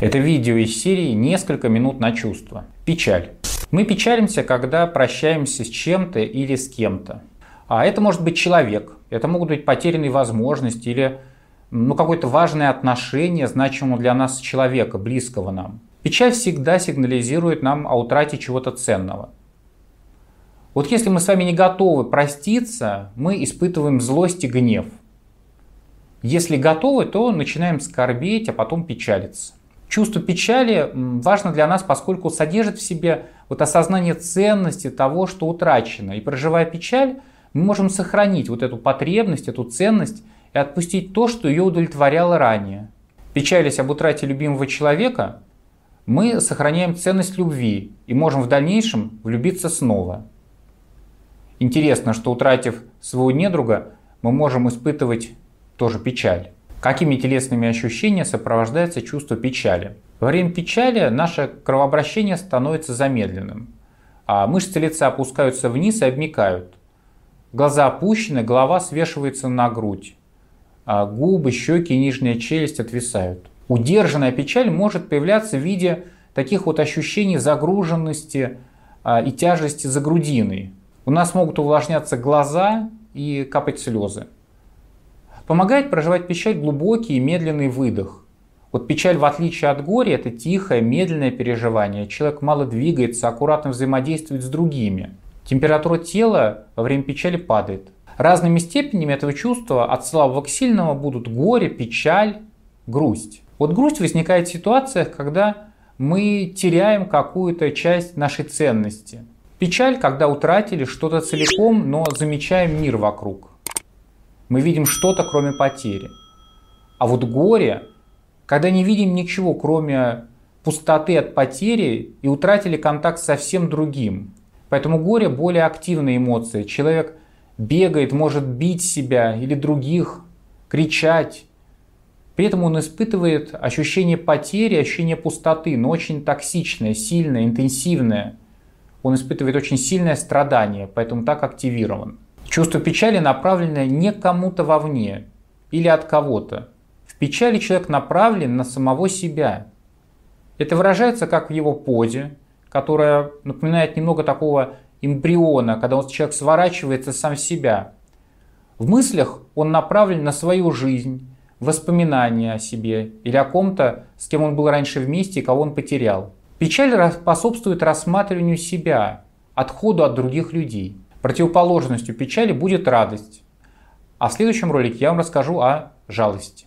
Это видео из серии «Несколько минут на чувство». Печаль. Мы печалимся, когда прощаемся с чем-то или с кем-то. А это может быть человек, это могут быть потерянные возможности или ну, какое-то важное отношение, значимого для нас человека, близкого нам. Печаль всегда сигнализирует нам о утрате чего-то ценного. Вот если мы с вами не готовы проститься, мы испытываем злость и гнев. Если готовы, то начинаем скорбеть, а потом печалиться. Чувство печали важно для нас, поскольку содержит в себе вот осознание ценности того, что утрачено. И проживая печаль, мы можем сохранить вот эту потребность, эту ценность и отпустить то, что ее удовлетворяло ранее. Печалясь об утрате любимого человека, мы сохраняем ценность любви и можем в дальнейшем влюбиться снова. Интересно, что утратив своего недруга, мы можем испытывать тоже печаль. Какими телесными ощущениями сопровождается чувство печали? Во время печали наше кровообращение становится замедленным, а мышцы лица опускаются вниз и обмикают. Глаза опущены, голова свешивается на грудь, а губы, щеки и нижняя челюсть отвисают. Удержанная печаль может появляться в виде таких вот ощущений загруженности а, и тяжести за грудиной. У нас могут увлажняться глаза и капать слезы. Помогает проживать печаль глубокий и медленный выдох. Вот печаль, в отличие от горя, это тихое, медленное переживание. Человек мало двигается, аккуратно взаимодействует с другими. Температура тела во время печали падает. Разными степенями этого чувства от слабого к сильному будут горе, печаль, грусть. Вот грусть возникает в ситуациях, когда мы теряем какую-то часть нашей ценности. Печаль, когда утратили что-то целиком, но замечаем мир вокруг мы видим что-то, кроме потери. А вот горе, когда не видим ничего, кроме пустоты от потери и утратили контакт со всем другим. Поэтому горе более активная эмоция. Человек бегает, может бить себя или других, кричать. При этом он испытывает ощущение потери, ощущение пустоты, но очень токсичное, сильное, интенсивное. Он испытывает очень сильное страдание, поэтому так активирован. Чувство печали направлено не кому-то вовне или от кого-то. В печали человек направлен на самого себя. Это выражается как в его позе, которая напоминает немного такого эмбриона, когда человек сворачивается сам в себя. В мыслях он направлен на свою жизнь, воспоминания о себе или о ком-то, с кем он был раньше вместе и кого он потерял. Печаль способствует рассматриванию себя, отходу от других людей. Противоположностью печали будет радость. А в следующем ролике я вам расскажу о жалости.